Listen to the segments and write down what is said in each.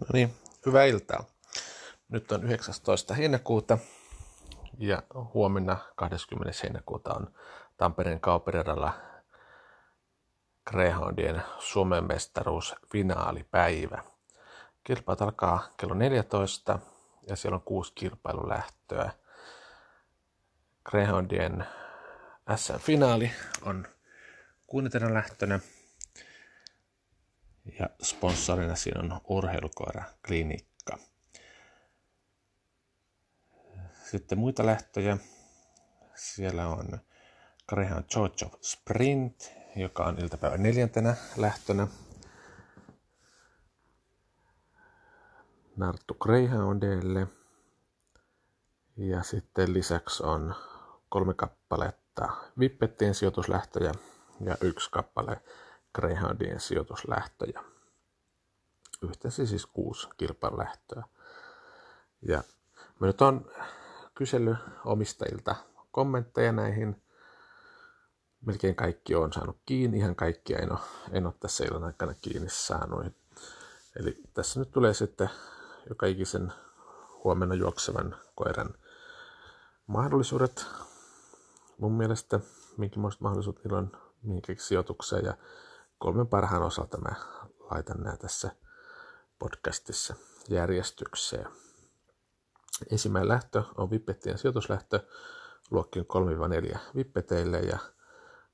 No niin, hyvää iltaa. Nyt on 19. heinäkuuta ja huomenna 20. heinäkuuta on Tampereen kaupiradalla Greyhoundien Suomen mestaruus finaalipäivä. Kilpailut alkaa kello 14 ja siellä on kuusi kilpailulähtöä. Greyhoundien SM-finaali on kuunnitena lähtönä ja sponsorina siinä on urheilukoira klinikka. Sitten muita lähtöjä. Siellä on George of Sprint, joka on iltapäivän neljäntenä lähtönä. Narttu Greyhoundille. Ja sitten lisäksi on kolme kappaletta Vippettien sijoituslähtöjä ja yksi kappale Greyhoundien sijoituslähtöjä. Yhteensä siis kuusi kilpailulähtöä. Ja mä nyt on kysely omistajilta kommentteja näihin. Melkein kaikki on saanut kiinni, ihan kaikkia en ole, en ole tässä illan aikana kiinni saanut. Eli tässä nyt tulee sitten joka ikisen huomenna juoksevan koiran mahdollisuudet. Mun mielestä minkä mahdollisuudet niillä on mihinkäkin sijoitukseen ja kolmen parhaan osalta mä laitan nämä tässä podcastissa järjestykseen. Ensimmäinen lähtö on Vippettien sijoituslähtö luokkien 3-4 Vippeteille ja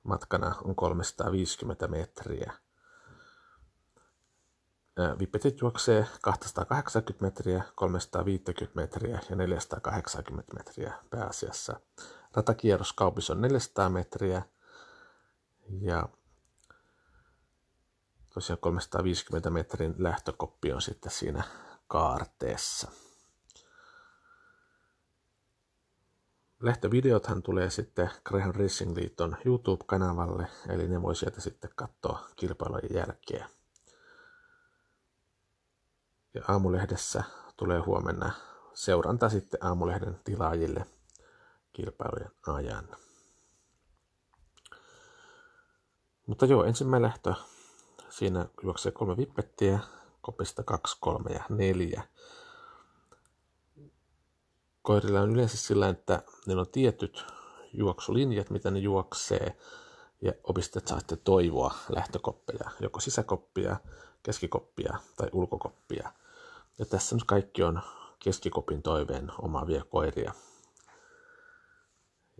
matkana on 350 metriä. Vippetit juoksee 280 metriä, 350 metriä ja 480 metriä pääasiassa. Ratakierros kaupissa on 400 metriä ja tosiaan 350 metrin lähtökoppi on sitten siinä kaarteessa. Lähtövideothan tulee sitten Greyhound Racing Liiton YouTube-kanavalle, eli ne voi sieltä sitten katsoa kilpailujen jälkeen. Ja aamulehdessä tulee huomenna seuranta sitten aamulehden tilaajille kilpailujen ajan. Mutta joo, ensimmäinen lähtö Siinä juoksee kolme vippettiä, kopista kaksi, kolme ja neljä. Koirilla on yleensä sillä, että ne on tietyt juoksulinjat, mitä ne juoksee, ja opistajat saatte toivoa lähtökoppeja, joko sisäkoppia, keskikoppia tai ulkokoppia. Ja tässä nyt kaikki on keskikopin toiveen omaavia koiria.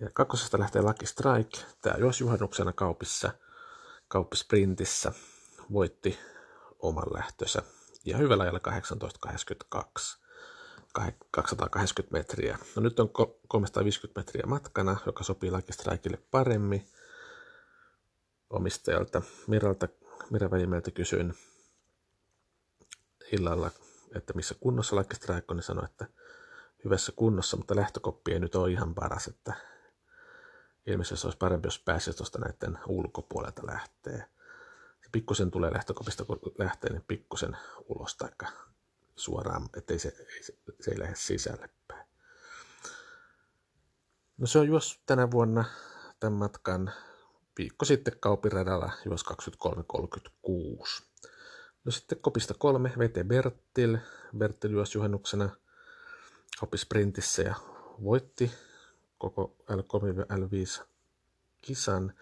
Ja kakkosesta lähtee Lucky Strike. Tämä juosi juhannuksena kaupissa, kauppisprintissä voitti oman lähtönsä ja hyvällä ajalla 18.82. 280 metriä. No nyt on 350 metriä matkana, joka sopii Lucky Strikeille paremmin. Omistajalta Miralta, Mira Välimeltä kysyin illalla, että missä kunnossa Lucky Strike on, niin sanoi, että hyvässä kunnossa, mutta lähtökoppi ei nyt ole ihan paras, että ilmeisesti se olisi parempi, jos pääsisi tuosta näiden ulkopuolelta lähtee pikkusen tulee lähtökopista, kun lähtee, niin pikkusen ulos tai suoraan, ettei se, se, se ei lähde sisälle päin. No se on juos tänä vuonna tämän matkan viikko sitten kaupiradalla juos 23.36. No sitten kopista kolme, VT Bertil. Bertil juos juhannuksena kopisprintissä ja voitti koko L3-L5 kisan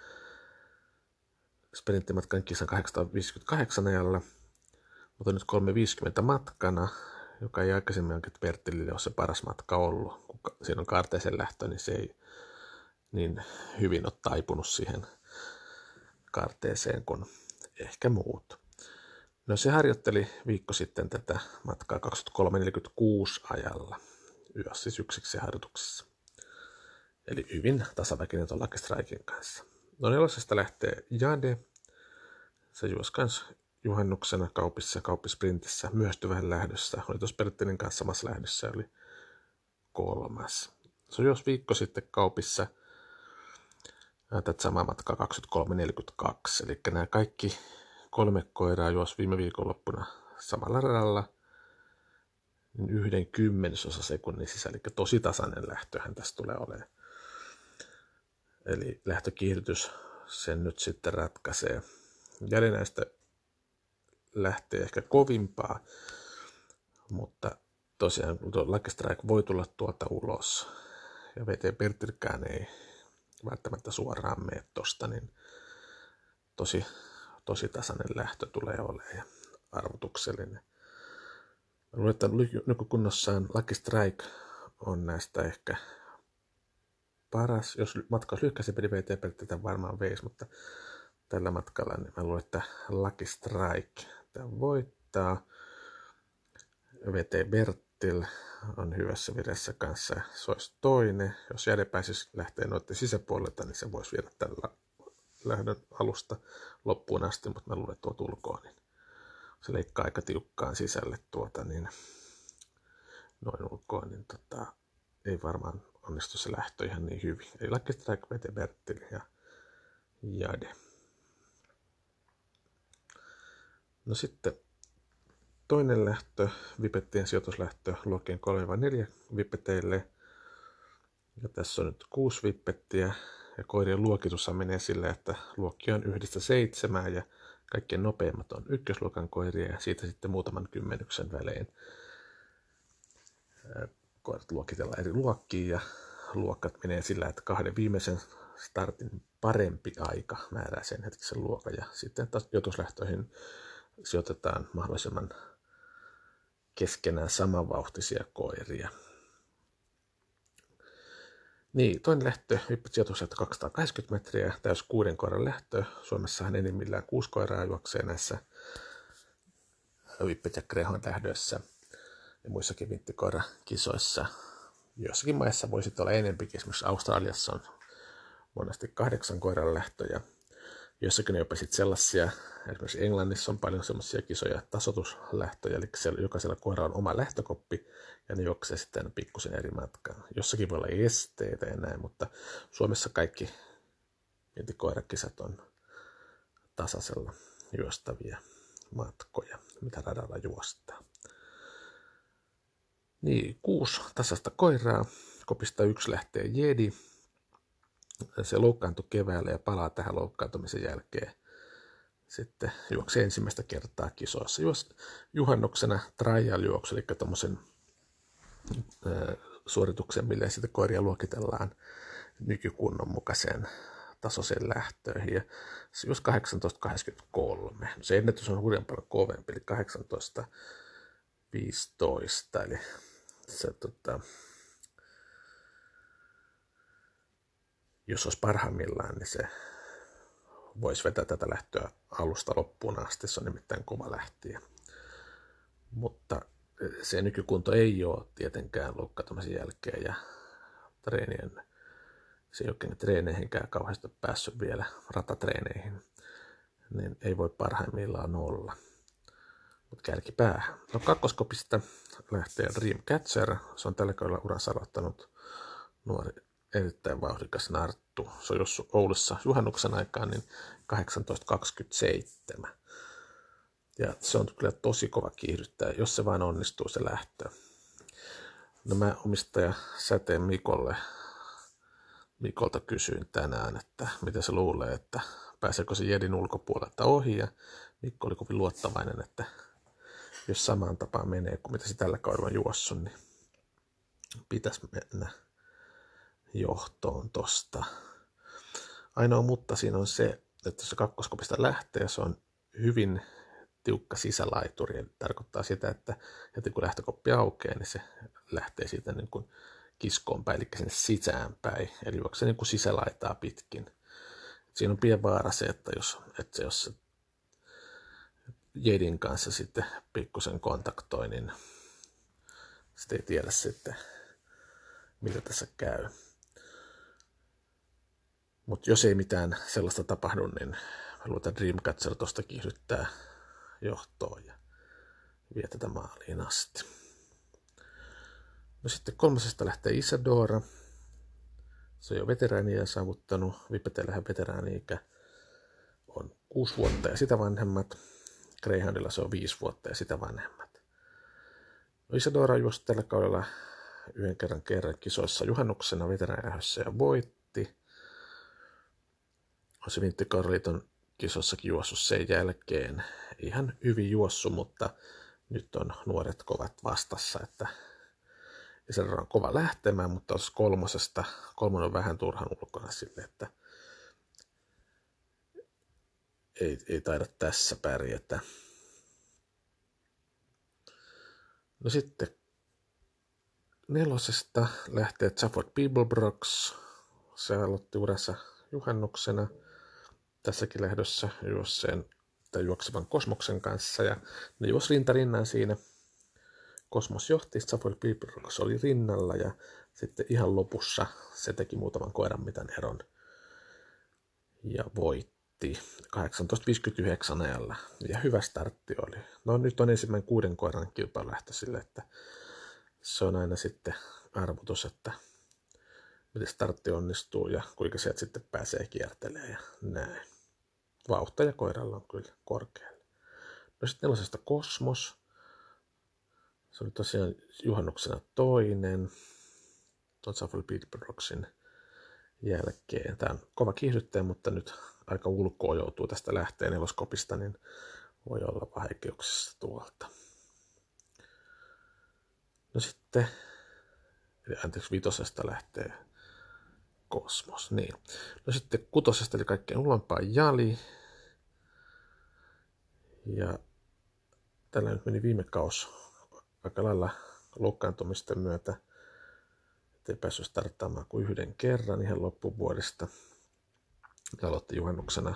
sprinttimatkan kisan 858 ajalla, mutta nyt 350 matkana, joka ei aikaisemmin oikein Bertilille ole se paras matka ollut. Kun siinä on kaarteisen lähtö, niin se ei niin hyvin ole taipunut siihen kaarteeseen kuin ehkä muut. No se harjoitteli viikko sitten tätä matkaa 23.46 ajalla, yössä siis yksiksi harjoituksessa. Eli hyvin tasaväkinen tuon Lucky kanssa. No nelosesta lähtee Jade. Se juosi kans juhannuksena kaupissa, kauppisprintissä, myöhästyvän lähdössä. Oli tuossa Perttinin kanssa samassa lähdössä, oli kolmas. Se juosi viikko sitten kaupissa tätä samaa matkaa 23.42. Eli nämä kaikki kolme koiraa juosi viime viikonloppuna samalla radalla niin yhden kymmenesosa sekunnin sisällä. Eli tosi tasainen lähtöhän tässä tulee olemaan. Eli lähtökiihdytys sen nyt sitten ratkaisee. Jäljellä näistä lähtee ehkä kovimpaa. Mutta tosiaan Lucky Strike voi tulla tuolta ulos ja VT Bertilkään ei välttämättä suoraan mene tosta, niin tosi, tosi tasainen lähtö tulee olemaan ja arvotuksellinen. Mä luulen, että nykykunnossaan Lucky Strike on näistä ehkä paras. Jos matka olisi lyhkäisempi, niin VT varmaan veisi, mutta tällä matkalla niin mä luulen, että Lucky Strike tämä voittaa. VT Bertil on hyvässä viressä kanssa. Se olisi toinen. Jos Jade pääsisi lähteä noiden sisäpuolelta, niin se voisi viedä tällä lähdön alusta loppuun asti, mutta mä luulen, että tuo ulkoa, niin se leikkaa aika tiukkaan sisälle tuota, niin noin ulkoa, niin tota, ei varmaan onnistu se lähtö ihan niin hyvin. Eli Lucky Strike, Vete Bertil ja Jade. No sitten toinen lähtö, Vipettien sijoituslähtö luokkien 3-4 Vipeteille. Ja tässä on nyt kuusi Vipettiä ja koirien luokitus menee sillä, että luokki on yhdestä seitsemään ja kaikkein nopeimmat on ykkösluokan koiria ja siitä sitten muutaman kymmenyksen välein koirat luokitellaan eri luokkiin ja luokkat menee sillä, että kahden viimeisen startin parempi aika määrää sen hetkisen luokan ja sitten jotuslähtöihin sijoitetaan mahdollisimman keskenään samanvauhtisia koiria. Niin, toinen lähtö, sijoituslähtö 280 metriä, täys kuuden koiran lähtö. Suomessahan enimmillään kuusi koiraa juoksee näissä Vippet ja Grehon lähdöissä ja muissakin vinttikoirakisoissa. Joissakin maissa voisi olla enempikin, esimerkiksi Australiassa on monesti kahdeksan koiran lähtöjä. Jossakin jopa sitten sellaisia, esimerkiksi Englannissa on paljon sellaisia kisoja tasotuslähtöjä, eli siellä, jokaisella koiralla on oma lähtökoppi, ja ne juoksee sitten pikkusen eri matkaa. Jossakin voi olla esteitä ja näin, mutta Suomessa kaikki vientikoirakisat on tasaisella juostavia matkoja, mitä radalla juostaa. Niin, kuusi tasasta koiraa, kopista yksi lähtee Jedi. Se loukkaantui keväällä ja palaa tähän loukkaantumisen jälkeen sitten juoksi ensimmäistä kertaa kisoissa. Juos juhannuksena trial-juoksu, eli tuommoisen suorituksen, millä sitten koiria luokitellaan nykykunnon mukaiseen tasoiseen lähtöihin. Ja se juosi 18.83. Se ennätys on hurjan paljon kovempi, eli 18.15. Eli se, tota, jos olisi parhaimmillaan, niin se voisi vetää tätä lähtöä alusta loppuun asti. Se on nimittäin kova lähtiä. Mutta se nykykunto ei ole tietenkään loukkaantumisen jälkeen ja treenien, se ei oikein treeneihinkään kauheasti päässyt vielä ratatreeneihin, niin ei voi parhaimmillaan olla. Mutta kärkipäähän. No kakkoskopista lähtee Dreamcatcher. Se on tällä kaudella uransa aloittanut nuori, erittäin vauhdikas Narttu. Se on jos Oulussa juhannuksen aikaan, niin 1827. Ja se on kyllä tosi kova kiihdyttää, jos se vain onnistuu se lähtö. No mä omistaja Säteen Mikolle, Mikolta kysyin tänään, että mitä se luulee, että pääseekö se Jedin ulkopuolelta ohi. Ja Mikko oli kovin luottavainen, että jos samaan tapaan menee kuin mitä se tällä kaudella on juossut, niin pitäisi mennä johtoon tosta. Ainoa mutta siinä on se, että jos se kakkoskopista lähtee, se on hyvin tiukka sisälaituri. Eli tarkoittaa sitä, että heti kun lähtökoppi aukeaa, niin se lähtee siitä niin kuin kiskoon päin, eli sinne sisäänpäin. Eli juoksee niin kuin sisälaitaa pitkin. Siinä on pieni vaara se, että jos, että se, jos se Jedin kanssa sitten pikkusen kontaktoi, niin sitten ei tiedä sitten, mitä tässä käy. Mutta jos ei mitään sellaista tapahdu, niin luulen, Dreamcatcher tuosta kiihdyttää johtoon ja vie tätä maaliin asti. No sitten kolmasesta lähtee Isadora. Se on jo veteraania saavuttanut. Vipetellähän veteraani-ikä on 6 vuotta ja sitä vanhemmat. Greyhoundilla se on 5 vuotta ja sitä vanhemmat. No Isadora juosi tällä kaudella yhden kerran kerran kisoissa juhannuksena veteraanilähdössä ja voitti. Se Vintti kisoissakin juossut sen jälkeen ihan hyvin juossu, mutta nyt on nuoret kovat vastassa, että se on kova lähtemään, mutta jos kolmosesta, kolmonen on vähän turhan ulkona sille, että ei, ei taida tässä pärjätä. No sitten nelosesta lähtee Stafford Beeblebrox. Se aloitti urassa juhannuksena tässäkin lähdössä juosseen tai juoksevan kosmoksen kanssa ja ne juosi rintarinnan siinä. Kosmos johti, Stafford Beeblebrox oli rinnalla ja sitten ihan lopussa se teki muutaman koiran mitan eron ja voitti 18.59 ajalla. Ja hyvä startti oli. No nyt on ensimmäinen kuuden koiran kilpailulähtö sille, että se on aina sitten arvotus, että miten startti onnistuu ja kuinka sieltä sitten pääsee kiertelemään ja näin. Vauhtaja koiralla on kyllä korkealla. No sitten nelosesta Kosmos. Se oli tosiaan juhannuksena toinen. Tuon Shuffle Beatboxin jälkeen. Tämä on kova kiihdyttäjä, mutta nyt aika ulkoa joutuu tästä lähteä neloskopista, niin voi olla vaikeuksissa tuolta. No sitten, anteeksi, vitosesta lähtee kosmos. Niin. No sitten kutosesta eli kaikkein ulompaa jali. Ja tällä nyt meni viime kaus aika lailla loukkaantumisten myötä, ettei päässyt starttaamaan kuin yhden kerran ihan loppuvuodesta. Ja aloitti juhannuksena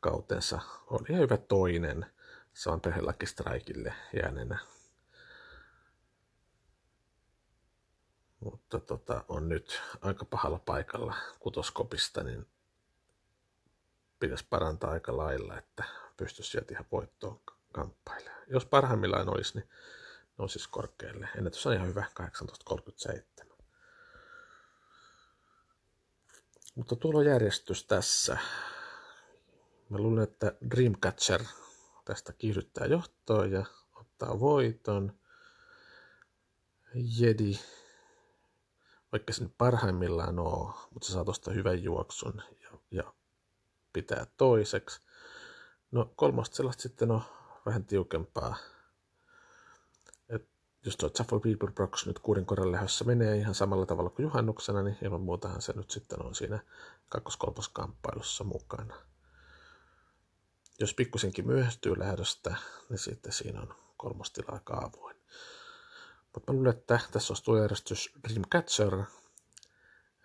kautensa. Oli ihan hyvä toinen. Se on perhelaki jääneenä mutta tota, on nyt aika pahalla paikalla kutoskopista, niin pitäisi parantaa aika lailla, että pystyisi sieltä ihan voittoon kamppailemaan. Jos parhaimmillaan olisi, niin nousisi korkealle. Ennätys on ihan hyvä, 18.37. Mutta tulojärjestys tässä. Mä luulen, että Dreamcatcher tästä kiihdyttää johtoa ja ottaa voiton. Jedi vaikka se parhaimmillaan ole, mutta se saa tuosta hyvän juoksun ja, ja pitää toiseksi. No kolmosta sellaista sitten on vähän tiukempaa. Et jos tuo Shuffle People Brox nyt kuuden koran lähdössä menee ihan samalla tavalla kuin juhannuksena, niin ilman muutahan se nyt sitten on siinä kakkoskolmoskamppailussa mukana. Jos pikkusenkin myöhästyy lähdöstä, niin sitten siinä on kolmostilaa kaavoin. Mutta luulen, että tässä olisi tuo järjestys Dreamcatcher,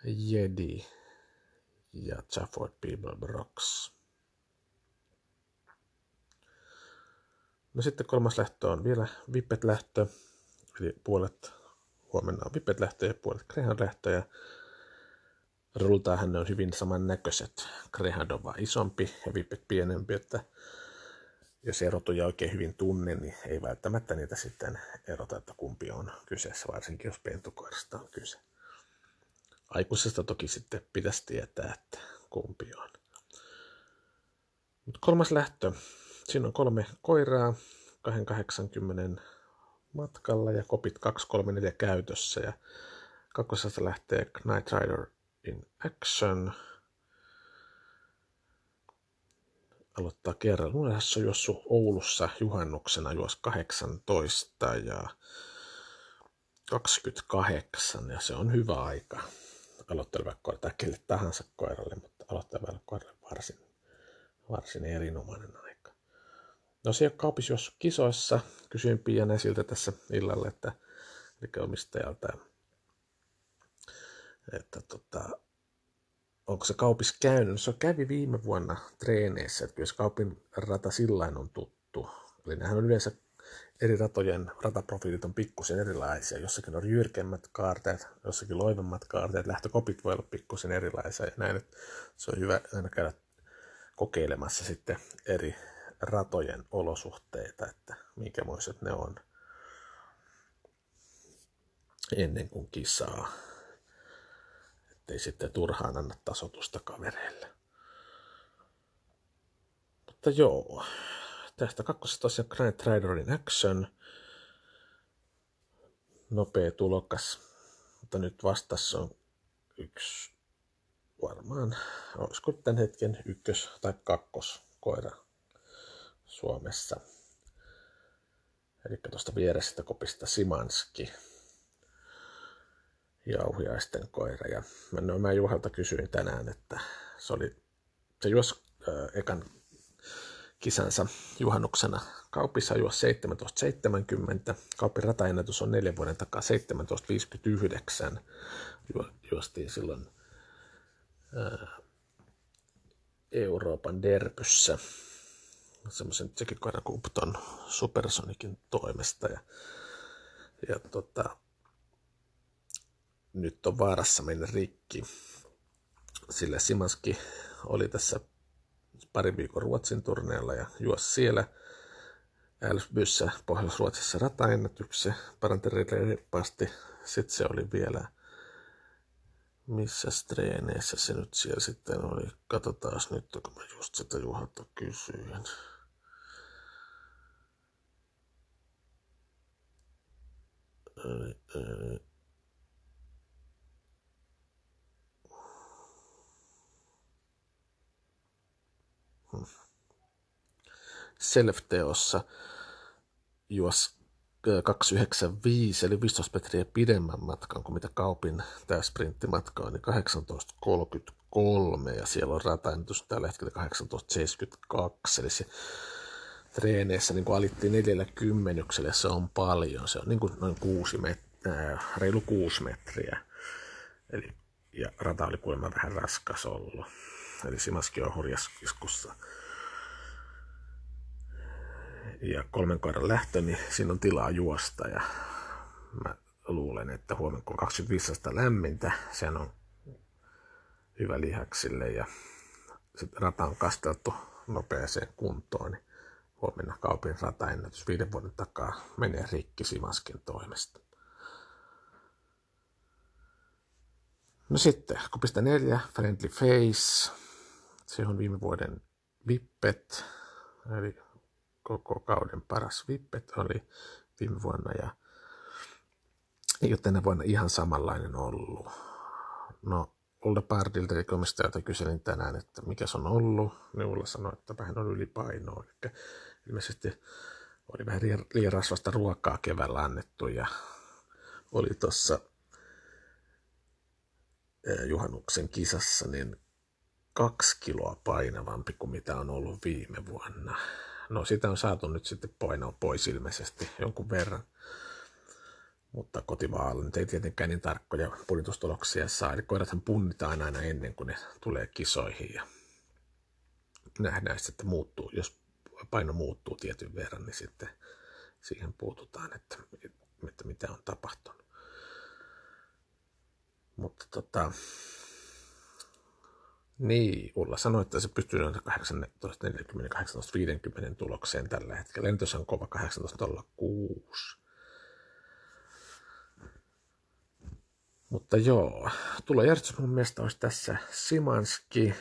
Jedi ja Chafford People Brox. No sitten kolmas lähtö on vielä Vippet lähtö, eli puolet huomenna on Vippet lähtö ja puolet Greyhound lähtö. Ja rultaahan ne on hyvin samannäköiset. Greyhound on vaan isompi ja Vippet pienempi, että jos erotuja oikein hyvin tunne, niin ei välttämättä niitä sitten erota, että kumpi on kyseessä, varsinkin jos pentukoirasta on kyse. Aikuisesta toki sitten pitäisi tietää, että kumpi on. Mut kolmas lähtö. Siinä on kolme koiraa, 280 matkalla ja kopit 234 käytössä. Ja kakkosesta lähtee Knight Rider in Action – aloittaa kerran. Mun tässä on juossut Oulussa juhannuksena juos 18 ja 28 ja se on hyvä aika aloittelevalle koiralle tai kelle tahansa koiralle, mutta aloittelevalle koiralle varsin, varsin erinomainen aika. No se kaupis jos kisoissa. Kysyin Pia Näsiltä tässä illalla, että eli omistajalta, että tota, onko se kaupis käynyt? Se kävi viime vuonna treeneissä, että kyllä kaupin rata sillain on tuttu. Eli nehän on yleensä eri ratojen rataprofiilit on pikkusen erilaisia. Jossakin on jyrkemmät kaarteet, jossakin loivemmat kaarteet, lähtökopit voi olla pikkusen erilaisia ja näin. Että se on hyvä aina käydä kokeilemassa sitten eri ratojen olosuhteita, että minkämoiset ne on ennen kuin kisaa ettei sitten turhaan anna tasotusta kavereille. Mutta joo, tästä kakkosesta tosiaan Grand Riderin Action. Nopea tulokas, mutta nyt vastassa on yksi varmaan, olisiko tämän hetken ykkös- tai kakkoskoira Suomessa. Eli tuosta vierestä kopista Simanski, jauhiaisten koira. Ja mä, no, mä Juhalta kysyin tänään, että se oli, se juos äh, ekan kisansa juhannuksena kaupissa juos 17.70. Kaupin rataennätys on neljän vuoden takaa 17.59. Ju, juostiin silloin ää, Euroopan derpyssä semmoisen Upton Supersonikin toimesta. Ja, ja tota, nyt on vaarassa mennä rikki, sillä Simanski oli tässä pari viikon Ruotsin turneella ja juosi siellä Älvsbyssä Pohjois-Ruotsissa rataennätyksen, paranteri reippaasti. Sitten se oli vielä, missä treeneissä se nyt siellä sitten oli. Katsotaan nyt, kun mä just sitä Juhalta kysyin. Eli, eli, Self-teossa juos 295 eli 15 metriä pidemmän matkan kuin mitä kaupin tämä sprinttimatka on, niin 1833 ja siellä on rataennätys tällä hetkellä 1872, eli se treeneissä niin alittiin neljällä kymmenyksellä, se on paljon, se on niin kuin noin kuusi metriä, reilu kuusi metriä. Eli, ja rata oli kuulemma vähän raskas ollut. Eli Simaski on hurjaskussa ja kolmen koiran lähtö, niin siinä on tilaa juosta ja mä luulen, että huomenna kun 25 lämmintä, sen on hyvä lihaksille ja sitten rata on kasteltu nopeeseen kuntoon, niin huomenna kaupin rataennätys viiden vuoden takaa menee rikki Simaskin toimesta. No sitten, kupista neljä, Friendly Face. Se on viime vuoden vippet, eli koko kauden paras vippet oli viime vuonna ja ei ole tänä vuonna ihan samanlainen ollut. No, Ulla Pardilta eli komistajalta kyselin tänään, että mikä se on ollut. Niin Ulla sanoi, että vähän on ylipainoa. Eli ilmeisesti oli vähän liian rasvasta ruokaa keväällä annettu ja oli tuossa juhannuksen kisassa niin kaksi kiloa painavampi kuin mitä on ollut viime vuonna. No sitä on saatu nyt sitten painoa pois ilmeisesti jonkun verran. Mutta kotivaalla nyt ei tietenkään niin tarkkoja punnitustuloksia saa. Eli koirathan punnitaan aina ennen kuin ne tulee kisoihin ja nähdään sitten, että muuttuu. Jos paino muuttuu tietyn verran, niin sitten siihen puututaan, että, että mitä on tapahtunut. Mutta tota, niin, Ulla sanoi, että se pystyy noin 18.40-18.50 tulokseen tällä hetkellä. Lentys on kova 18.06. Mutta joo, tulojärjestys mun mielestä olisi tässä Simanski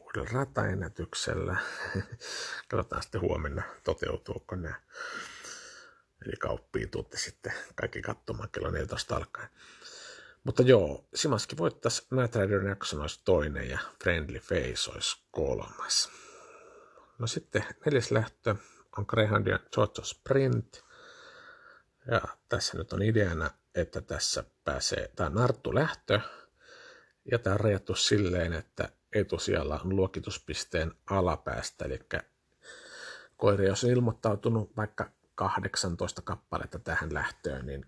uudella rataennätyksellä. Katsotaan sitten huomenna, toteutuuko nämä. Eli kauppiin tuutte sitten kaikki katsomaan kello 14 alkaen. Mutta joo, Simaski voittaisi Night Rider Jackson olisi toinen ja Friendly Face olisi kolmas. No sitten neljäs lähtö on Greyhoundia Georgia Sprint. Ja tässä nyt on ideana, että tässä pääsee, tämä Narttu lähtö. Ja tämä on rajattu silleen, että etusijalla on luokituspisteen alapäästä, eli koira, jos on ilmoittautunut vaikka 18 kappaletta tähän lähtöön, niin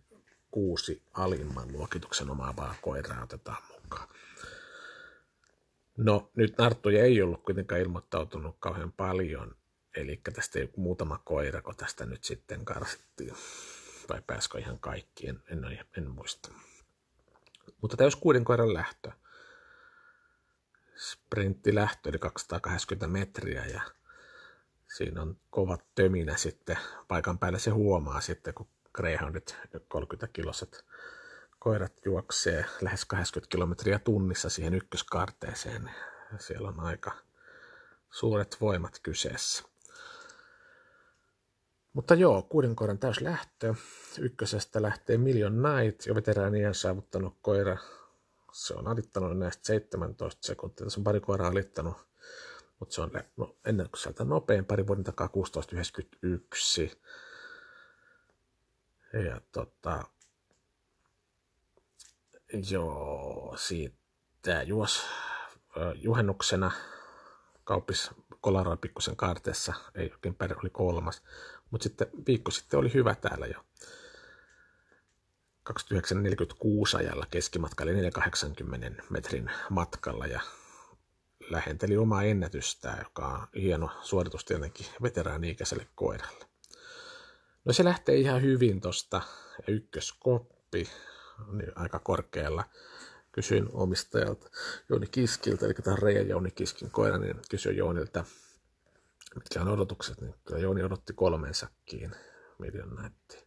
kuusi alimman luokituksen omaavaa koiraa otetaan mukaan. No nyt narttuja ei ollut kuitenkaan ilmoittautunut kauhean paljon, eli tästä ei muutama koira, kun tästä nyt sitten karsittiin. Vai pääskö ihan kaikki, en, en, en muista. Mutta täys kuuden koiran lähtö. Sprinttilähtö, eli 280 metriä ja siinä on kovat töminä sitten. Paikan päällä se huomaa sitten, kun Greyhoundit 30-kiloset koirat juoksee lähes 80 kilometriä tunnissa siihen ykköskarteeseen. Siellä on aika suuret voimat kyseessä. Mutta joo, kuuden koiran täys lähtö. Ykkösestä lähtee Million Night, jo veteraanien saavuttanut koira. Se on alittanut näistä 17 sekuntia. Tässä on pari koiraa alittanut, mutta se on no, ennen kuin sieltä nopein, pari vuoden takaa 16.91. Ja tota, joo, siitä juos juhennuksena kauppis kolaroi pikkusen kaarteessa, ei oikein pärjä, oli kolmas. Mutta sitten viikko sitten oli hyvä täällä jo. 2946 ajalla keskimatka eli 480 metrin matkalla ja lähenteli omaa ennätystä, joka on hieno suoritus tietenkin veteraani-ikäiselle koiralle. No se lähtee ihan hyvin tosta ykköskoppi niin aika korkealla. Kysyin omistajalta Jouni Kiskiltä, eli tämä Reija Jouni Kiskin koira, niin kysyin Joonilta, mitkä on odotukset, niin kyllä Jouni odotti kolmen säkkiin miljoon näytti.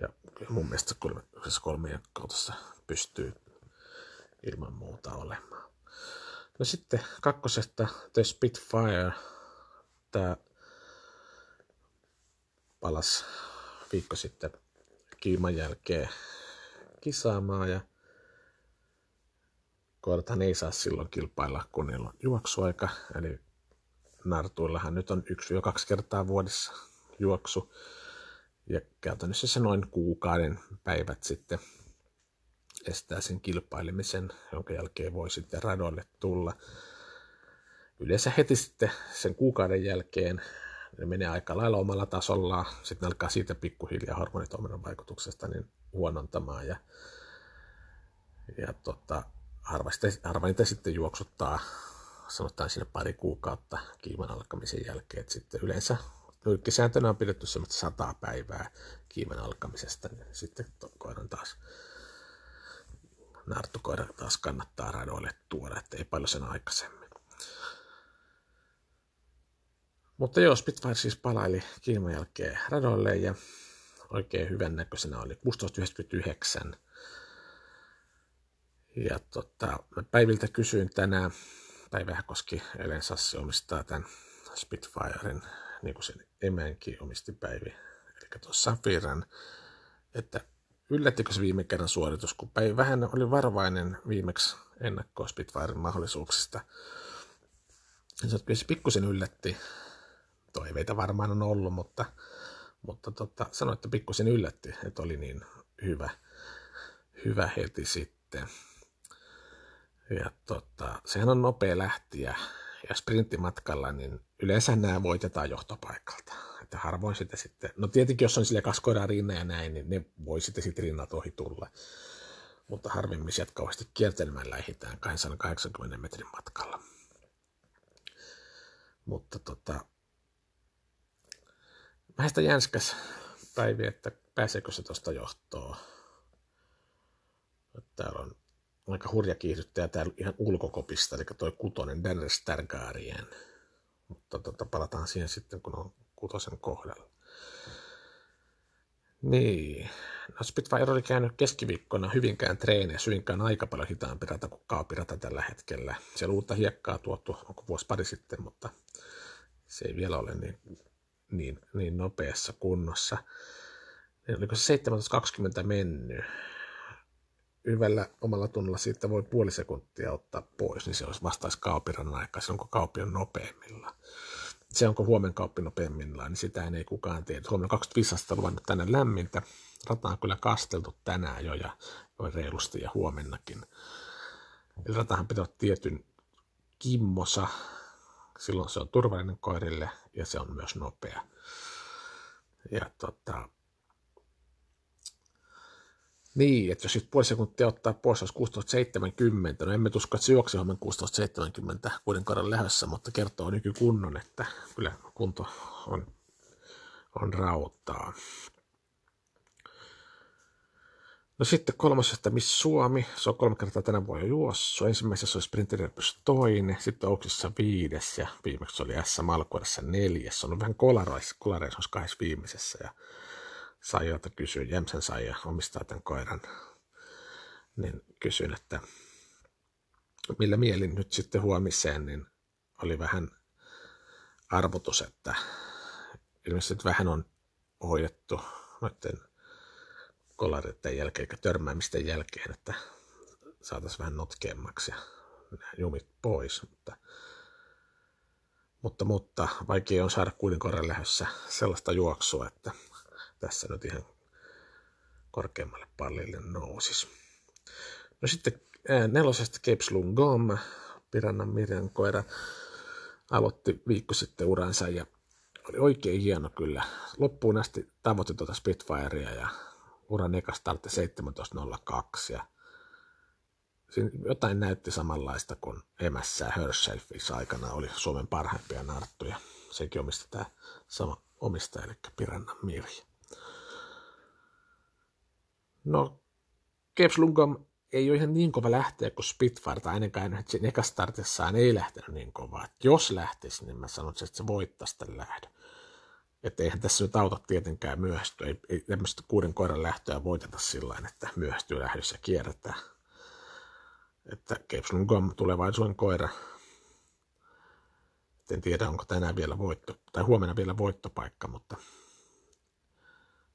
Ja mun mielestä kolme, kolmien kautta pystyy ilman muuta olemaan. No sitten kakkosesta The Spitfire. Tämä palas viikko sitten kiiman jälkeen kisaamaan ja koirathan ei saa silloin kilpailla, kun niillä on juoksuaika. Eli nartuillahan nyt on yksi jo kaksi kertaa vuodessa juoksu. Ja käytännössä se noin kuukauden päivät sitten estää sen kilpailemisen, jonka jälkeen voi sitten radoille tulla. Yleensä heti sitten sen kuukauden jälkeen ne menee aika lailla omalla tasollaan, sitten alkaa siitä pikkuhiljaa hormonitoiminnan vaikutuksesta niin huonontamaan ja, ja tota, harva niitä sitten juoksuttaa sanotaan sinne pari kuukautta kiiman alkamisen jälkeen, että sitten yleensä nyrkkisääntönä on pidetty semmoista sataa päivää kiiman alkamisesta, niin sitten koiran taas narttukoira taas kannattaa radoille tuoda, että ei paljon sen aikaisemmin. Mutta joo, Spitfire siis palaili kiiman jälkeen radoille ja oikein hyvän näköisenä oli 1699. Ja tota, Päiviltä kysyin tänään, Päivähän koski Elen Sassi omistaa tämän Spitfiren, niin kuin sen emänkin omisti Päivi, eli tuossa Safiran, että yllättikö se viime kerran suoritus, kun Päivi vähän oli varovainen viimeksi ennakkoa Spitfiren mahdollisuuksista. Ja se pikkusen yllätti. Toiveita varmaan on ollut, mutta, mutta tota, sanoi, että pikkusen yllätti, että oli niin hyvä, hyvä heti sitten. Ja tota, sehän on nopea lähtiä ja sprinttimatkalla, niin yleensä nämä voitetaan johtopaikalta. Että harvoin sitä sitten, no tietenkin jos on sille kaksi koiraa rinna ja näin, niin ne voi sitten sitten rinnat ohi tulla. Mutta harvemmin sieltä kauheasti kiertelemään lähitään 280 metrin matkalla. Mutta tota, vähän sitä jänskäs päivi, että pääseekö se tuosta johtoon. Täällä on aika hurja kiihdyttäjä täällä ihan ulkokopista, eli toi kutonen Dennis Targaryen. Mutta tota, palataan siihen sitten, kun on kutosen kohdalla. Niin. No Spitfire oli käynyt keskiviikkona hyvinkään treeneissä, hyvinkään aika paljon hitaampi rata kuin kaapirata tällä hetkellä. Siellä uutta hiekkaa tuotu, onko vuosi pari sitten, mutta se ei vielä ole niin, niin, niin nopeassa kunnossa. Niin oliko se 17.20 mennyt? hyvällä omalla tunnolla siitä voi puoli sekuntia ottaa pois, niin se olisi vastaisi kaupiran aikaa, se onko kaupi on nopeimmilla. Se onko huomen kauppi nopeimmillaan, niin sitä ei kukaan tiedä. Huomenna 25 astetta luvannut tänne lämmintä. Rata on kyllä kasteltu tänään jo ja reilusti ja huomennakin. Eli ratahan pitää olla tietyn kimmosa. Silloin se on turvallinen koirille ja se on myös nopea. Ja tota, niin, että jos sitten puoli sekuntia ottaa pois, olisi 16.70. No emme usko, että se juoksi homman 16.70 kuuden kauden lähdössä, mutta kertoo nykykunnon, että kyllä kunto on, on rauttaa. No sitten kolmosesta Miss Suomi, se on kolme kertaa tänä vuonna juossut. Ensimmäisessä oli Sprinteripys toinen, sitten Ouksissa viides ja viimeksi oli S Malkuudessa neljäs. Se on vähän kolareissa, kolareissa olisi kahdessa viimeisessä ja Saijalta kysyin, Jämsen Saija omistaa tämän koiran, niin kysyin, että millä mielin nyt sitten huomiseen, niin oli vähän arvotus, että ilmeisesti vähän on hoidettu noiden kolareiden jälkeen, eikä törmäämisten jälkeen, että saataisiin vähän notkeammaksi ja jumit pois, mutta, mutta, mutta vaikea on saada kuuden koiran lähdössä sellaista juoksua, että tässä nyt ihan korkeammalle pallille nousisi. No sitten nelosesta Cape Gom, Pirannan Mirjan koira, aloitti viikko sitten uransa ja oli oikein hieno kyllä. Loppuun asti tavoitti tuota Spitfirea ja uran eka startti 17.02 ja siinä jotain näytti samanlaista kuin emässä Herselfissä aikana oli Suomen parhaimpia narttuja. Sekin omisti tämä sama omistaja, eli Pirannan Mirja. No, Lungom ei ole ihan niin kova lähteä kuin Spitfire, tai ainakaan sen ekastartissaan ei lähtenyt niin kovaa. Jos lähtisi, niin mä sanoisin, että se voittaisi tämän lähdön. Että eihän tässä nyt auta tietenkään myöhästyä. Ei, ei tämmöistä kuuden koiran lähtöä voiteta sillä että myöhästyy lähdössä kierretään. Että Cape Gom tulevaisuuden koira. Et en tiedä, onko tänään vielä voitto, tai huomenna vielä voittopaikka, mutta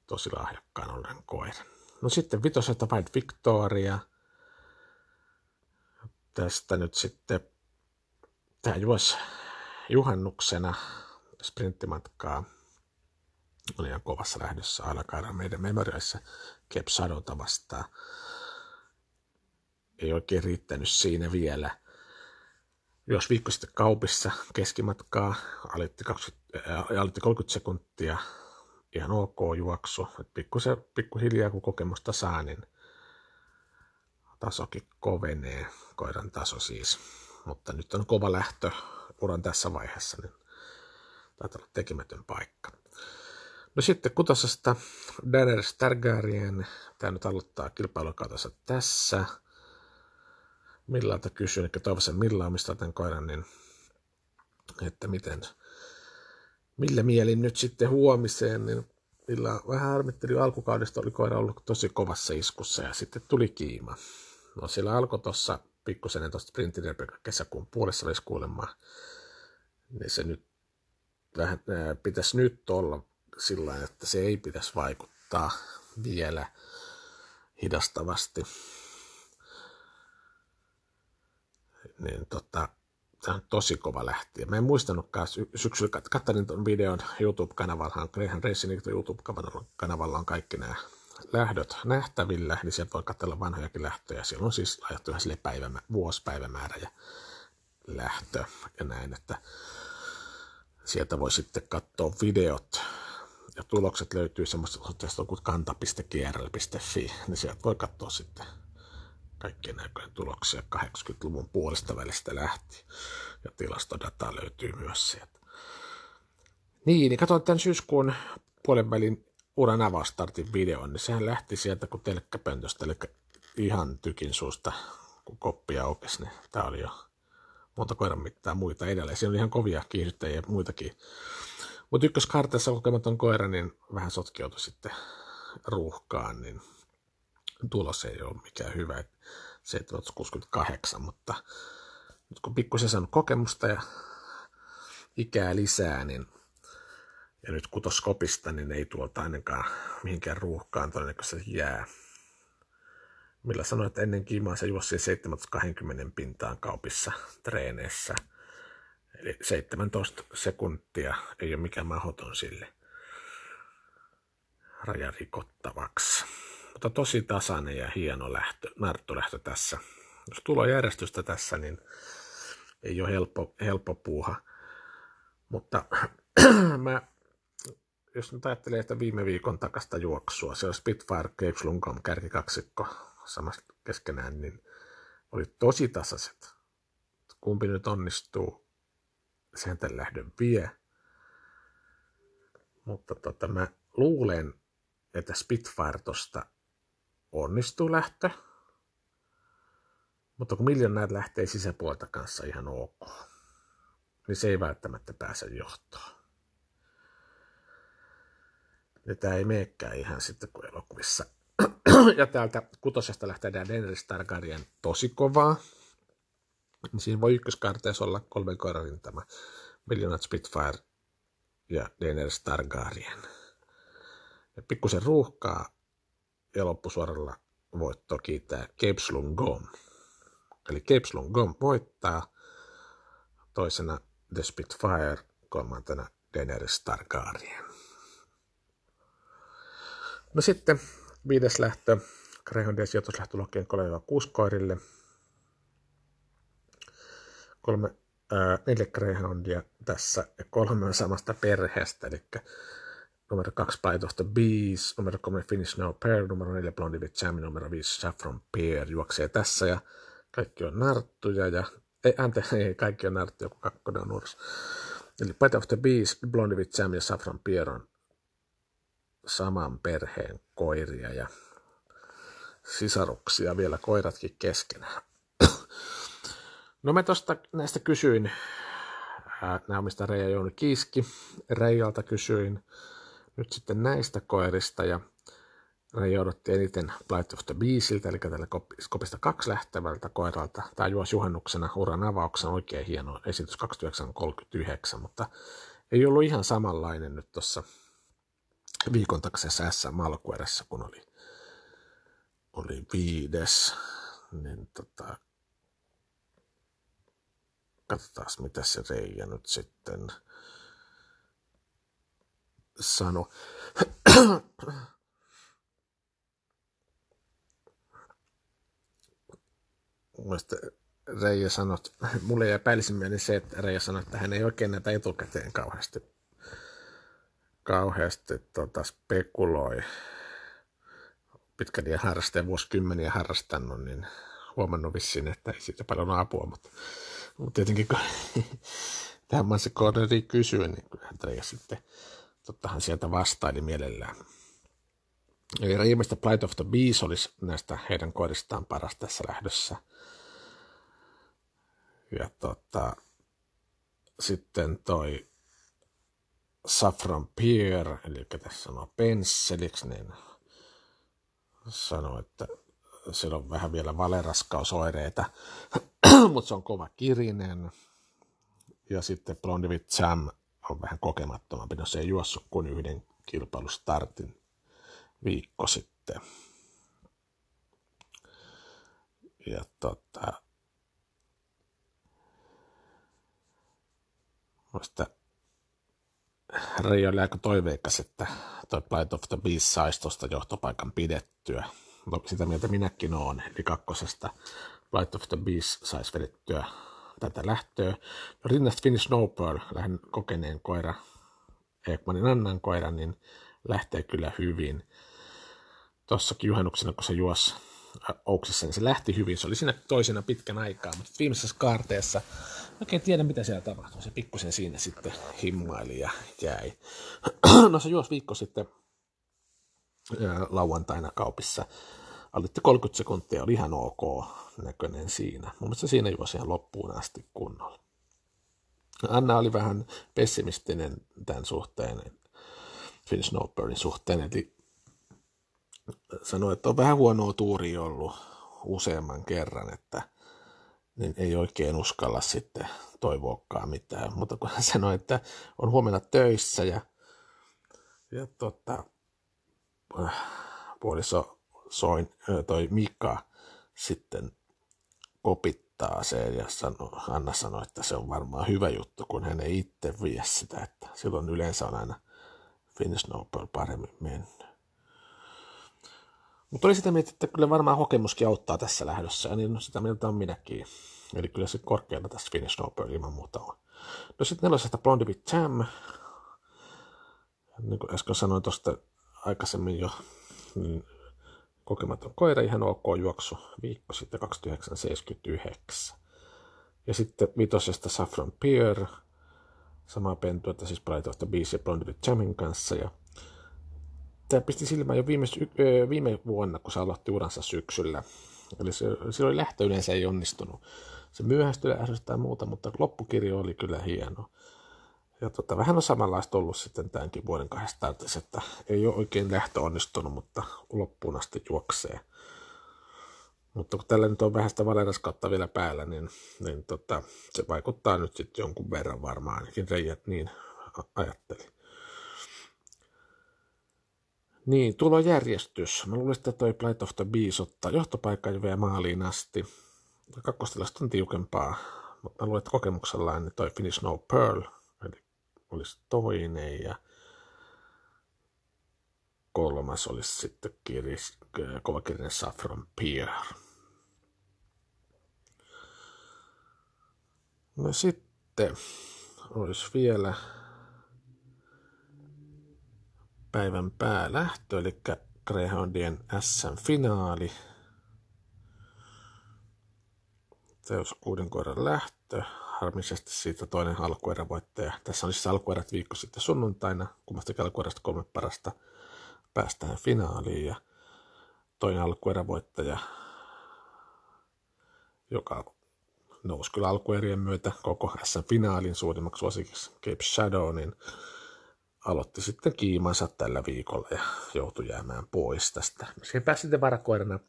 tosi lahjakkaan olen koira. No sitten vitosesta White Victoria. Tästä nyt sitten tämä juos juhannuksena sprinttimatkaa. Oli ihan kovassa lähdössä alakaira meidän memoriaissa Kep Sadota vastaan. Ei oikein riittänyt siinä vielä. Jos viikko sitten kaupissa keskimatkaa alitti, 20, äh, alitti 30 sekuntia ihan ok juoksu. Pikkusen, pikkuhiljaa kun kokemusta saa, niin tasokin kovenee, koiran taso siis. Mutta nyt on kova lähtö uran tässä vaiheessa, niin taitaa olla tekemätön paikka. No sitten kutosesta Daenerys Targaryen, tämä nyt aloittaa kilpailukautassa tässä. Millalta kysyin, eli toivossa Milla omistaa tämän koiran, niin että miten millä mielin nyt sitten huomiseen, niin Millä vähän harmitteli alkukaudesta, oli koira ollut tosi kovassa iskussa ja sitten tuli kiima. No siellä alkoi tuossa pikkusen tuosta sprintin kesäkuun puolessa olisi kuulemma, niin se nyt vähän, pitäisi nyt olla sillä että se ei pitäisi vaikuttaa vielä hidastavasti. Niin tota, tämä on tosi kova lähtiä. Mä en muistanutkaan syksyllä, katselin tuon videon YouTube-kanavalla, Greyhound Racing YouTube-kanavalla on kaikki nämä lähdöt nähtävillä, niin sieltä voi katsella vanhojakin lähtöjä. Siellä on siis laitettu ihan sille päivämä, vuosipäivämäärä ja lähtö ja näin, että sieltä voi sitten katsoa videot ja tulokset löytyy semmoista osoitteesta kuin kanta.grl.fi, niin sieltä voi katsoa sitten kaikkien näköjen tuloksia 80-luvun puolesta välistä lähti. Ja tilastodataa löytyy myös sieltä. Niin, niin katsoin tämän syyskuun puolen välin uran avaustartin videon, niin sehän lähti sieltä kuin telkkäpöntöstä, eli ihan tykin suusta, kun koppia aukesi, niin tämä oli jo monta koiran mittaa muita edelleen. Siinä oli ihan kovia kiihdyttäjiä ja muitakin. Mutta ykköskarteessa kokematon koira, niin vähän sotkeutui sitten ruuhkaan, niin tulos ei ole mikään hyvä. 768, mutta nyt kun pikkusen saanut kokemusta ja ikää lisää, niin ja nyt kutoskopista, niin ei tuolta ainakaan mihinkään ruuhkaan todennäköisesti jää. Millä sanoin, että ennen kimaa se juossi 720 pintaan kaupissa treeneissä. Eli 17 sekuntia ei ole mikään mahdoton sille raja rikottavaksi. Mutta tosi tasainen ja hieno lähtö, narttulähtö tässä. Jos tulee järjestystä tässä, niin ei ole helppo, helppo puuha. Mutta mä, jos nyt ajattelee, että viime viikon takasta juoksua, se on Spitfire Cape Lungom kärkikaksikko samasta keskenään, niin oli tosi tasaiset. Kumpi nyt onnistuu, tämän lähdön vie. Mutta tota, mä luulen, että Spitfire tosta onnistuu lähtö, mutta kun miljoonäät lähtee sisäpuolta kanssa ihan ok, niin se ei välttämättä pääse johtoon. Ja tämä ei meekään ihan sitten kuin elokuvissa. ja täältä kutosesta lähtee Daenerys Targaryen tosi kovaa. Niin siinä voi ykköskarteessa olla kolmen koiran rintama. Miljoonat Spitfire ja Daenerys Targaryen. Ja pikkusen ruuhkaa ja loppusuoralla voitto kiittää Cape Gom. Eli Cape Gom voittaa, toisena The Spitfire, kolmantena Daenerys Targaryen. No sitten viides lähtö, Greyhoundien sijoituslähtölokien 3-6 koirille. Kolme, neljä Greyhoundia tässä ja kolme samasta perheestä, eli numero kaksi the Bees, numero kolme Finish No Pair, numero neljä Blondie with Jam, numero viisi Saffron Pear juoksee tässä ja kaikki on narttuja ja ei, anteeksi, ei kaikki on narttuja, kun kakkonen on urs. Eli Bite of the Bees, Blondie with Jam ja Saffron Pear on saman perheen koiria ja sisaruksia vielä koiratkin keskenään. No mä tosta näistä kysyin, nämä mistä Reija Jouni Kiiski, Reijalta kysyin nyt sitten näistä koirista ja Reija odotti eniten Blight of the Beasiltä, eli tällä kopista kaksi lähtevältä koiralta. Tämä juosi juhannuksena uran avauksena oikein hieno esitys 2939, mutta ei ollut ihan samanlainen nyt tuossa viikon taksessa SM-alkuerässä, kun oli, oli viides. Niin tota, katsotaan, mitä se Reija nyt sitten sanoi. Mielestäni Reija sanoi, mulle jäi päällisimmäinen se, että Reija sanoi, että hän ei oikein näitä etukäteen kauheasti kauheasti tota, spekuloi pitkän ja harrastajan vuosikymmeniä harrastanut, niin huomannut vissiin, että ei siitä paljon apua, mutta, mutta tietenkin kun Mansi Corneri kysyi, niin kyllähän Treija sitten tottahan sieltä vastaili mielellään. Eli ilmeisesti Plight of the Bees olisi näistä heidän koiristaan paras tässä lähdössä. Ja tota, sitten toi Saffron Pier, eli tässä sanoo pensseliksi, niin sanoo, että sillä on vähän vielä valeraskausoireita, mutta se on kova kirinen. Ja sitten Blondivit Jam on vähän kokemattomampi, no se ei juossut kuin yhden kilpailustartin viikko sitten. Ja tota, muista Reijo oli aika toiveikas, että toi Plight of the Beast saisi tuosta johtopaikan pidettyä. Sitä mieltä minäkin olen, eli kakkosesta Plight of the Beast saisi vedettyä tätä lähtöä. No, rinnasta Finnish Snowpearl, lähden kokeneen koira, Ekmanin Annan koira, niin lähtee kyllä hyvin. Tuossakin juhannuksena, kun se juosi Ouksessa, niin se lähti hyvin. Se oli siinä toisena pitkän aikaa, mutta viimeisessä kaarteessa oikein tiedä, mitä siellä tapahtui. Se pikkusen siinä sitten himmaili ja jäi. no se juosi viikko sitten lauantaina kaupissa. Alitti 30 sekuntia, oli ihan ok näköinen siinä. Mun mielestä siinä juosi ihan loppuun asti kunnolla. Anna oli vähän pessimistinen tämän suhteen, Finn Snowbirdin suhteen, eli sanoi, että on vähän huonoa tuuri ollut useamman kerran, että niin ei oikein uskalla sitten toivoakaan mitään. Mutta kun hän sanoi, että on huomenna töissä ja, ja tota, puoliso soin, toi Mika sitten kopittaa sen ja sano, Anna sanoi, että se on varmaan hyvä juttu, kun hän ei itse vie sitä, että silloin yleensä on aina Finnish Nobel paremmin mennyt. Mutta oli sitä mieltä, että kyllä varmaan kokemuskin auttaa tässä lähdössä, ja niin no, sitä mieltä on minäkin. Eli kyllä se korkealla tässä Finnish Snowbird ilman muuta on. No sitten nelosesta Blondie with Jam. Niin kuin äsken sanoin tuosta aikaisemmin jo, niin kokematon koira, ihan ok juoksu, viikko sitten 2979. Ja sitten vitosesta Saffron Pier, sama pentu, että siis paljon tuosta biisiä Blondie Jamin kanssa. Ja tämä pisti silmään jo viime, viime vuonna, kun se aloitti uransa syksyllä. Eli se, silloin lähtö yleensä ei onnistunut. Se myöhästyi ja muuta, mutta loppukirjo oli kyllä hieno. Ja tota, vähän on samanlaista ollut sitten tämänkin vuoden kahdesta että ei ole oikein lähtö onnistunut, mutta loppuun asti juoksee. Mutta kun tällä nyt on vähän sitä valeraskautta vielä päällä, niin, niin tota, se vaikuttaa nyt sitten jonkun verran varmaan, ainakin reijät niin ajatteli. Niin, tulojärjestys. Mä luulen, että toi Plight of the Bees ottaa johtopaikan jo vielä maaliin asti. Kakkostilasta on tiukempaa, mutta mä luulen, että kokemuksellaan niin toi Finish No Pearl, olisi toinen ja kolmas olisi sitten kiris, kovakirinen Saffron Pier. No sitten olisi vielä päivän päälähtö, eli Greyhoundien SM-finaali. Teos kuuden koiran lähtö. Harmisesti siitä toinen alkuerävoittaja. Tässä on siis alkuerät viikko sitten sunnuntaina. Kummasta alkuerästä kolme parasta päästään finaaliin. Ja toinen alkuerävoittaja, joka nousi kyllä alkuerien myötä koko SM-finaalin suurimmaksi suosikiksi Cape Shadow, niin aloitti sitten kiimansa tällä viikolla ja joutui jäämään pois tästä. Siihen pääsi sitten varakoirana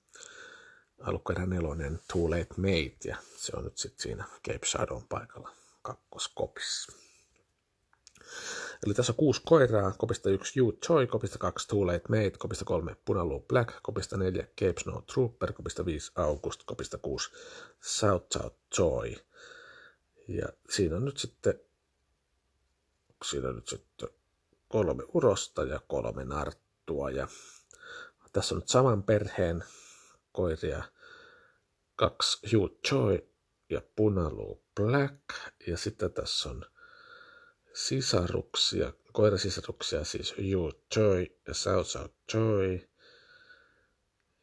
alkuerän nelonen Too Late Mate ja se on nyt sitten siinä Cape Shadown paikalla kakkoskopissa. Eli tässä on kuusi koiraa, kopista yksi You Joy, kopista kaksi Too Late Mate, kopista kolme Punalu Black, kopista neljä Cape Snow Trooper, kopista viisi August, kopista kuusi South South Joy. Ja siinä on nyt sitten, siinä on nyt sitten kolme urosta ja kolme narttua. Ja tässä on nyt saman perheen koiria, kaksi Hugh Joy ja Punalu Black. Ja sitten tässä on sisaruksia, koirasisaruksia, siis Hugh Joy ja South South Joy.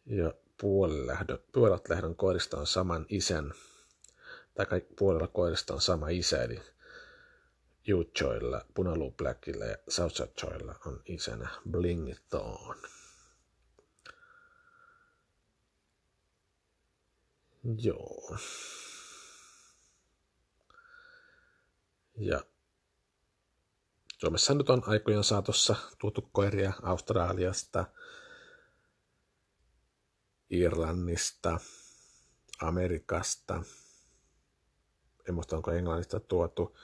Ja puolet lähdön koirista on saman isän, tai puolella koirista on sama isä, eli Juchoilla, Punalu Blackilla ja Southside on isänä Blingthorn. Joo. Ja Suomessa nyt on aikojen saatossa tuotu koiria Australiasta, Irlannista, Amerikasta. En muista, onko Englannista tuotu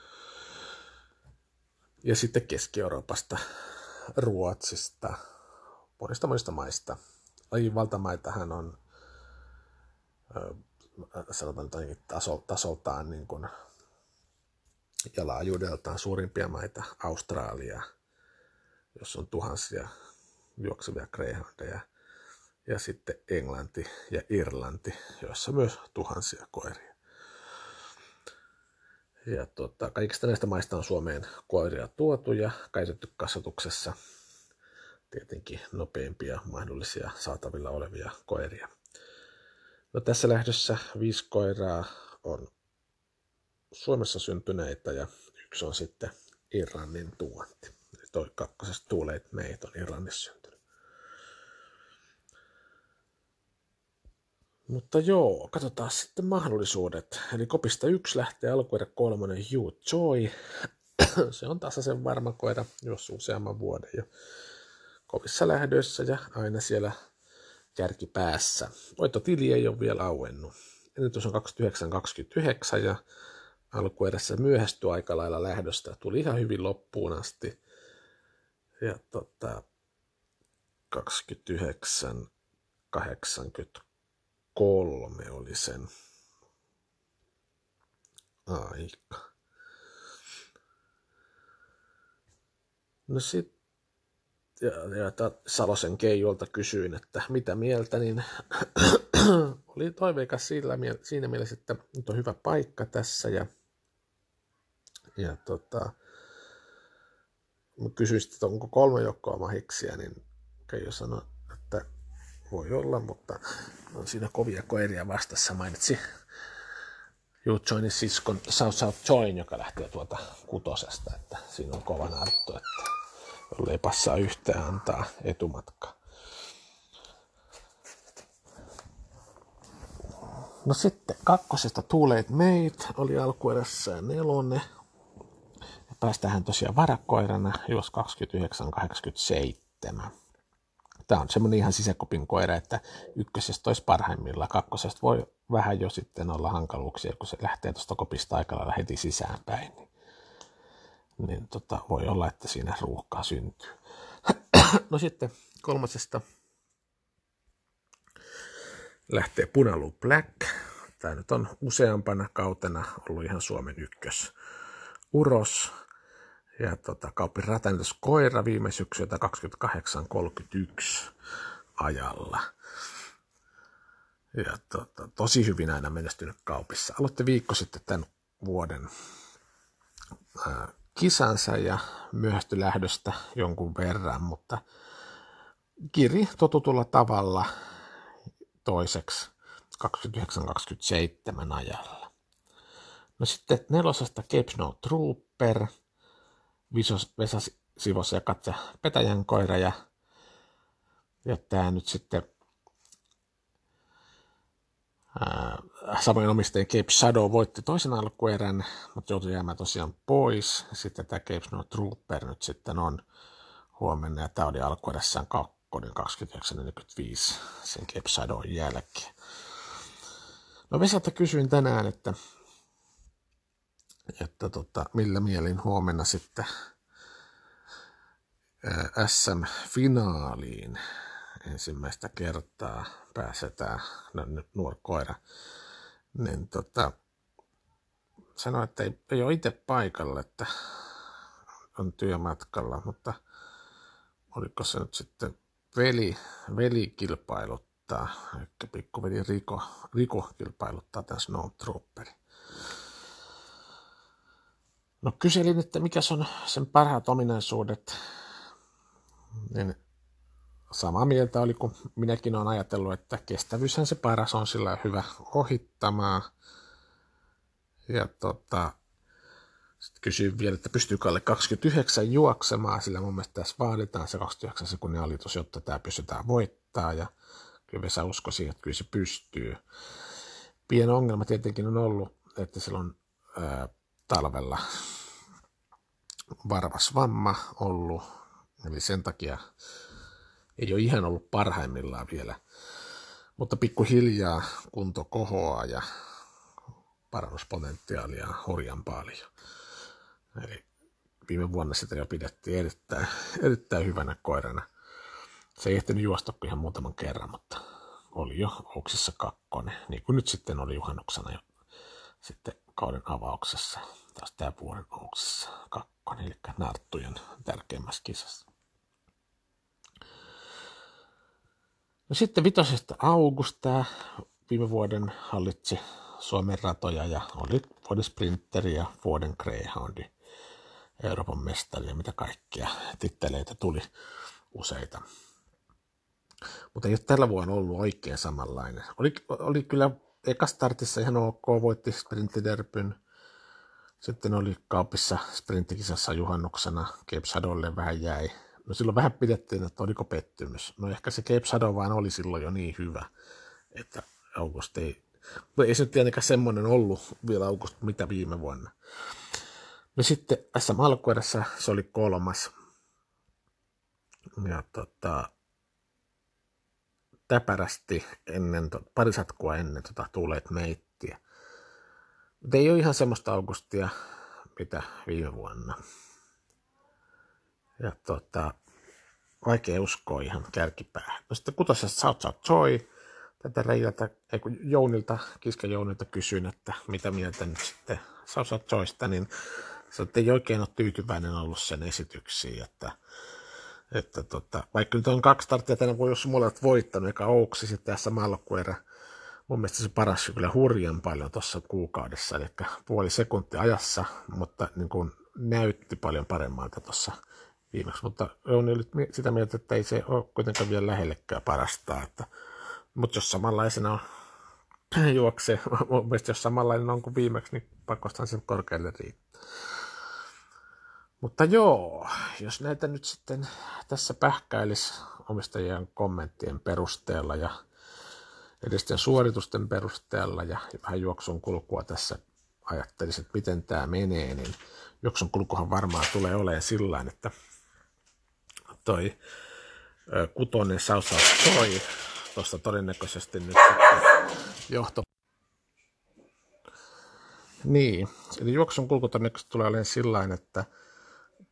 ja sitten Keski-Euroopasta, Ruotsista, monista monista maista. Lajin valtamaitahan on, sanotaan nyt taso, tasoltaan niin kuin, ja laajuudeltaan suurimpia maita, Australia, jossa on tuhansia juoksevia greyhoundeja, ja sitten Englanti ja Irlanti, joissa myös tuhansia koiria. Ja tota, kaikista näistä maista on Suomeen koiria tuotu ja käytetty kasvatuksessa tietenkin nopeimpia mahdollisia saatavilla olevia koiria. No, tässä lähdössä viisi koiraa on Suomessa syntyneitä ja yksi on sitten Irlannin tuonti. Toi kakkosesta tuuleet meitä on Irlannissa syntynyt. Mutta joo, katsotaan sitten mahdollisuudet. Eli kopista yksi lähtee alkuerä kolmonen You Joy. se on tasaisen varma koira, jos useamman vuoden jo kovissa lähdöissä ja aina siellä kärki päässä. Voittotili ei ole vielä auennut. Ennätys on 29.29 ja alkuerässä myöhästyi aika lailla lähdöstä. Tuli ihan hyvin loppuun asti. Ja tota, 29, 80 kolme oli sen aika. No sitten Salosen Keijolta kysyin, että mitä mieltä, niin oli toiveikas sillä, siinä mielessä, että nyt on hyvä paikka tässä ja, ja tota, kysyin sitten, että onko kolme joukkoa mahiksia, niin Keijo sanoi, että voi olla, mutta on siinä kovia koiria vastassa. Mainitsi You Joinin siskon South South Join, joka lähtee tuolta kutosesta, että siinä on kova narttu, että jollei passaa yhtään antaa etumatka. No sitten kakkosesta Late Mate oli alkuerässä nelonen. Päästään tosiaan varakoirana, jos 2987. Tämä on semmoinen ihan sisäkopin koira, että ykkösestä olisi parhaimmillaan, kakkosesta voi vähän jo sitten olla hankaluuksia, kun se lähtee tuosta kopista aika lailla heti sisäänpäin. Niin, niin tota, voi olla, että siinä ruuhkaa syntyy. no sitten kolmasesta lähtee Punalu Black. Tämä nyt on useampana kautena ollut ihan Suomen ykkös uros. Ja tota, Kauppin koira viime syksyltä 28.31 ajalla. Ja tota, tosi hyvin aina menestynyt kaupissa. Aloitti viikko sitten tämän vuoden ää, kisansa ja myöhästy lähdöstä jonkun verran, mutta kiri totutulla tavalla toiseksi 29-27 ajalla. No sitten nelosesta Cape Snow Trooper, Visos, Vesa Sivos ja Katja Petäjän koira ja, ja tämä nyt sitten samoin omistajien Cape Shadow voitti toisen alkuerän, mutta joutui jäämään tosiaan pois. Sitten tämä Cape Snow Trooper nyt sitten on huomenna ja tämä oli alkuerässään kakkonen 29.45 sen Cape Shadow jälkeen. No Vesalta kysyin tänään, että, että tota, millä mielin huomenna sitten SM-finaaliin ensimmäistä kertaa pääsetään, no, nuori koira, niin tota, sanoi, että ei, ei ole itse paikalla, että on työmatkalla, mutta oliko se nyt sitten veli, veli kilpailuttaa, eli pikkuveli Riko, Riko kilpailuttaa tämän Snowtrooperin. No kyselin, että mikä on sen parhaat ominaisuudet, niin samaa mieltä oli, kun minäkin olen ajatellut, että kestävyyshän se paras on sillä hyvä ohittamaan. Ja tota, sitten kysyin vielä, että pystyykö alle 29 juoksemaan, sillä mun mielestä tässä vaaditaan se 29 sekunnin alitus, jotta tämä pystytään voittaa. Ja kyllä Vesa usko siihen, että kyllä se pystyy. Pieni ongelma tietenkin on ollut, että silloin ää, talvella varvas vamma ollut, eli sen takia ei ole ihan ollut parhaimmillaan vielä, mutta pikkuhiljaa kunto kohoaa ja parannuspotentiaalia on hurjan paljon. Eli viime vuonna sitä jo pidettiin erittäin, erittäin hyvänä koirana. Se ei ehtinyt juosta ihan muutaman kerran, mutta oli jo ouksissa kakkonen, niin kuin nyt sitten oli juhannuksena jo sitten kauden avauksessa, taas tämä vuoden ouksissa kakkonen, eli Narttujen tärkeimmässä kisassa. No sitten vitosesta Augusta viime vuoden hallitsi Suomen ratoja ja oli vuoden sprinteri ja vuoden greyhoundi, Euroopan mestari ja mitä kaikkia titteleitä tuli useita. Mutta ei ole tällä vuonna ollut oikein samanlainen. Oli, oli kyllä eka startissa ihan ok, voitti sprinttiderpyn. Sitten oli kaupissa sprinttikisassa juhannuksena, Cape vähän jäi No silloin vähän pidettiin, että oliko pettymys. No ehkä se Cape Shadow vaan oli silloin jo niin hyvä, että August ei, no ei se nyt tietenkään semmoinen ollut vielä August mitä viime vuonna. No sitten SM alkuerässä se oli kolmas. Ja tota, täpärästi ennen, pari satkua ennen tota, tuuleet meittiä. Mutta ei ole ihan semmoista Augustia, mitä viime vuonna. Ja tota, vaikea uskoa ihan kärkipäähän. No sitten kutosesta South South Joy, tätä Reijalta, ei kun Jounilta, Kiska Jounilta kysyin, että mitä mieltä nyt sitten South South Joysta, niin se ei oikein ole tyytyväinen ollut sen esityksiin, että, että tota, vaikka nyt on kaksi starttia tänä voi jos molemmat voittanut, eikä Ouksi sitten tässä malkuerä, mun mielestä se paras kyllä hurjan paljon tuossa kuukaudessa, eli puoli sekuntia ajassa, mutta niin kuin näytti paljon paremmalta tuossa viimeksi, mutta on nyt sitä mieltä, että ei se ole kuitenkaan vielä lähellekään parasta. Että, mutta jos samanlaisena on juoksee, mun mielestä jos samanlainen on kuin viimeksi, niin pakostaan sen korkealle riittää. Mutta joo, jos näitä nyt sitten tässä pähkäilisi omistajien kommenttien perusteella ja edisten suoritusten perusteella ja vähän juoksun kulkua tässä ajattelisin, että miten tämä menee, niin juoksun kulkuhan varmaan tulee olemaan sillä että toi kutonen South toi tuosta todennäköisesti nyt johto. Niin, eli juoksun kulku tulee olemaan sillä että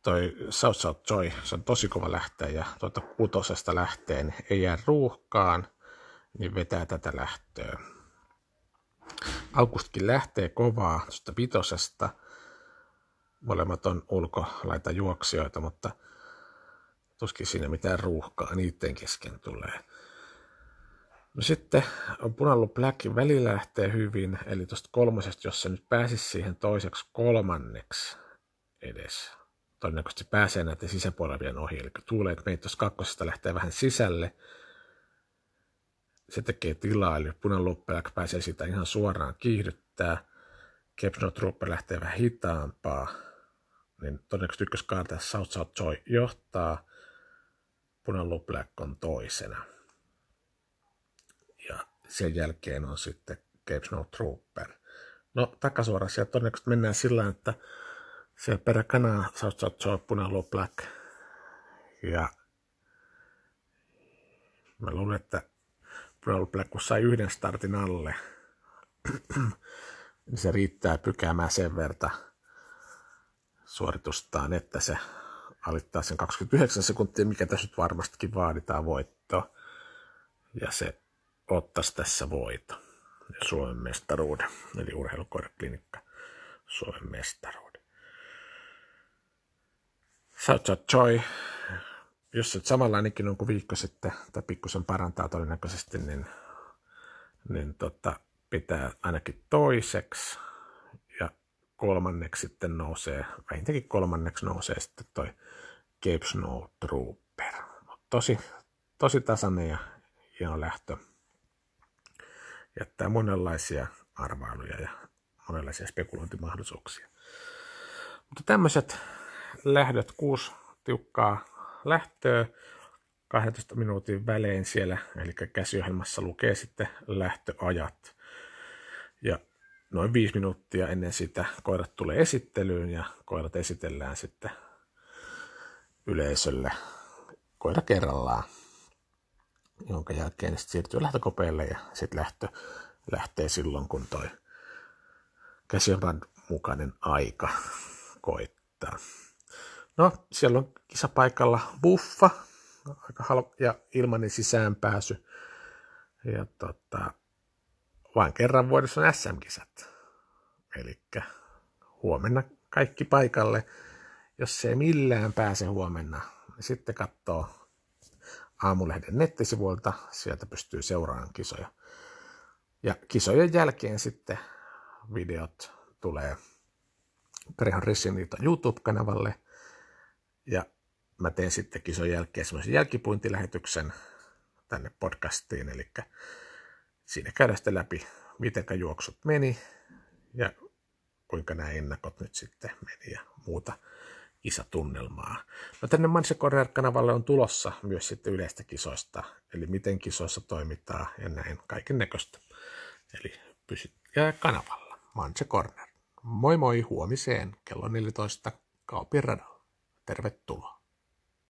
toi South South Joy, se on tosi kova lähteä ja tuota kutosesta lähteen ei jää ruuhkaan, niin vetää tätä lähtöä. Augustkin lähtee kovaa tuosta vitosesta, molemmat on ulkolaita juoksijoita, mutta tuskin siinä mitään ruuhkaa niiden kesken tulee. No sitten on punallu Black välillä lähtee hyvin, eli tuosta kolmosesta, jos se nyt pääsisi siihen toiseksi kolmanneksi edes. Todennäköisesti pääsee näiden sisäpuolella ohi, eli tuulee, että meitä tuosta kakkosesta lähtee vähän sisälle. Se tekee tilaa, eli punallu Black pääsee siitä ihan suoraan kiihdyttää. Kepno Trooper lähtee vähän hitaampaa, niin todennäköisesti ykköskaarta South South Joy johtaa. Punallu Black on toisena ja sen jälkeen on sitten Cape Snow Trooper. No takasuoraan sieltä todennäköisesti mennään sillä että siellä peräkanaa South South Joy, Punalo Black. Ja mä luulen, että Punalo Black kun sai yhden startin alle, niin se riittää pykäämään sen verta suoritustaan, että se alittaa sen 29 sekuntia, mikä tässä nyt varmastikin vaaditaan voittoa. Ja se ottaisi tässä voito. Suomen mestaruuden, eli urheilukoiraklinikka Suomen mestaruuden. South Choi, jos se samanlainenkin on kuin viikko sitten, tai pikkusen parantaa todennäköisesti, niin, niin tota, pitää ainakin toiseksi, ja kolmanneksi sitten nousee, vähintäänkin kolmanneksi nousee sitten toi Cape Snow Trooper. Tosi, tosi tasainen ja hieno lähtö jättää monenlaisia arvailuja ja monenlaisia spekulointimahdollisuuksia. Mutta tämmöiset lähdöt, kuusi tiukkaa lähtöä, 12 minuutin välein siellä, eli käsiohjelmassa lukee sitten lähtöajat. Ja noin viisi minuuttia ennen sitä koirat tulee esittelyyn ja koirat esitellään sitten yleisölle koira kerrallaan jonka jälkeen sitten siirtyy lähtökopeille ja sitten lähtö lähtee silloin, kun toi käsiopan mukainen aika koittaa. No, siellä on kisapaikalla buffa aika hal- ja ilmanen sisäänpääsy. Ja tota, vain kerran vuodessa on SM-kisat. Eli huomenna kaikki paikalle. Jos se ei millään pääse huomenna, niin sitten katsoo Aamulehden nettisivuilta. Sieltä pystyy seuraamaan kisoja. Ja kisojen jälkeen sitten videot tulee Grehon Rissinliiton YouTube-kanavalle. Ja mä teen sitten kisojen jälkeen semmoisen jälkipuintilähetyksen tänne podcastiin. Eli siinä käydään sitten läpi, miten juoksut meni ja kuinka nämä ennakot nyt sitten meni ja muuta kisatunnelmaa. No tänne Manse kanavalle on tulossa myös sitten yleistä kisoista, eli miten kisoissa toimitaan ja näin kaiken näköistä. Eli pysyt kanavalla, Manse Corner. Moi moi huomiseen kello 14 Kaupin radalla. Tervetuloa.